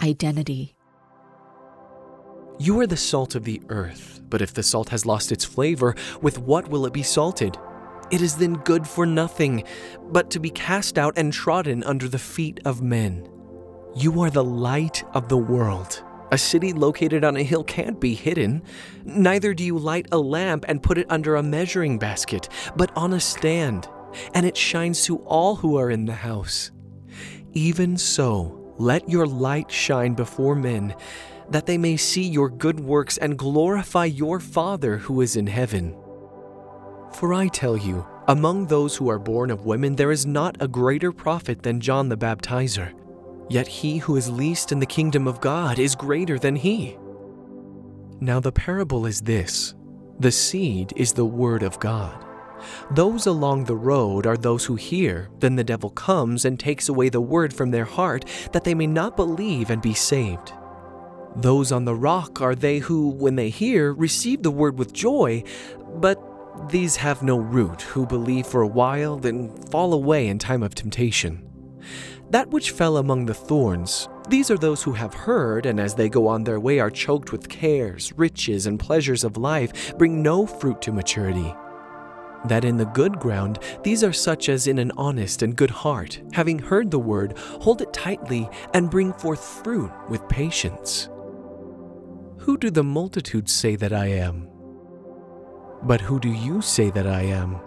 identity. You are the salt of the earth, but if the salt has lost its flavor, with what will it be salted? It is then good for nothing, but to be cast out and trodden under the feet of men. You are the light of the world. A city located on a hill can't be hidden. Neither do you light a lamp and put it under a measuring basket, but on a stand, and it shines to all who are in the house. Even so, let your light shine before men, that they may see your good works and glorify your Father who is in heaven. For I tell you, among those who are born of women, there is not a greater prophet than John the Baptizer. Yet he who is least in the kingdom of God is greater than he. Now the parable is this the seed is the word of God. Those along the road are those who hear, then the devil comes and takes away the word from their heart, that they may not believe and be saved. Those on the rock are they who, when they hear, receive the word with joy, but these have no root, who believe for a while, then fall away in time of temptation. That which fell among the thorns, these are those who have heard, and as they go on their way are choked with cares, riches, and pleasures of life, bring no fruit to maturity. That in the good ground, these are such as in an honest and good heart, having heard the word, hold it tightly, and bring forth fruit with patience. Who do the multitudes say that I am? But who do you say that I am?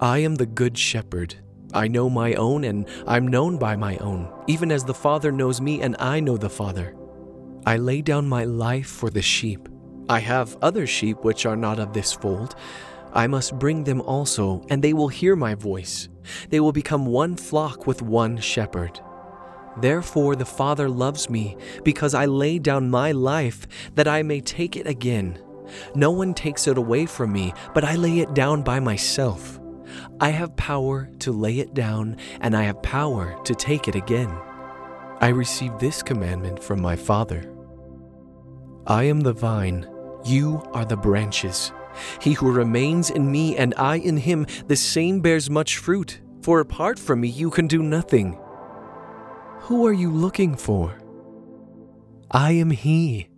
I am the good shepherd. I know my own, and I'm known by my own, even as the Father knows me, and I know the Father. I lay down my life for the sheep. I have other sheep which are not of this fold. I must bring them also, and they will hear my voice. They will become one flock with one shepherd. Therefore the Father loves me, because I lay down my life, that I may take it again. No one takes it away from me, but I lay it down by myself. I have power to lay it down, and I have power to take it again. I received this commandment from my Father. I am the vine, you are the branches. He who remains in me and I in him, the same bears much fruit, for apart from me you can do nothing. Who are you looking for? I am he.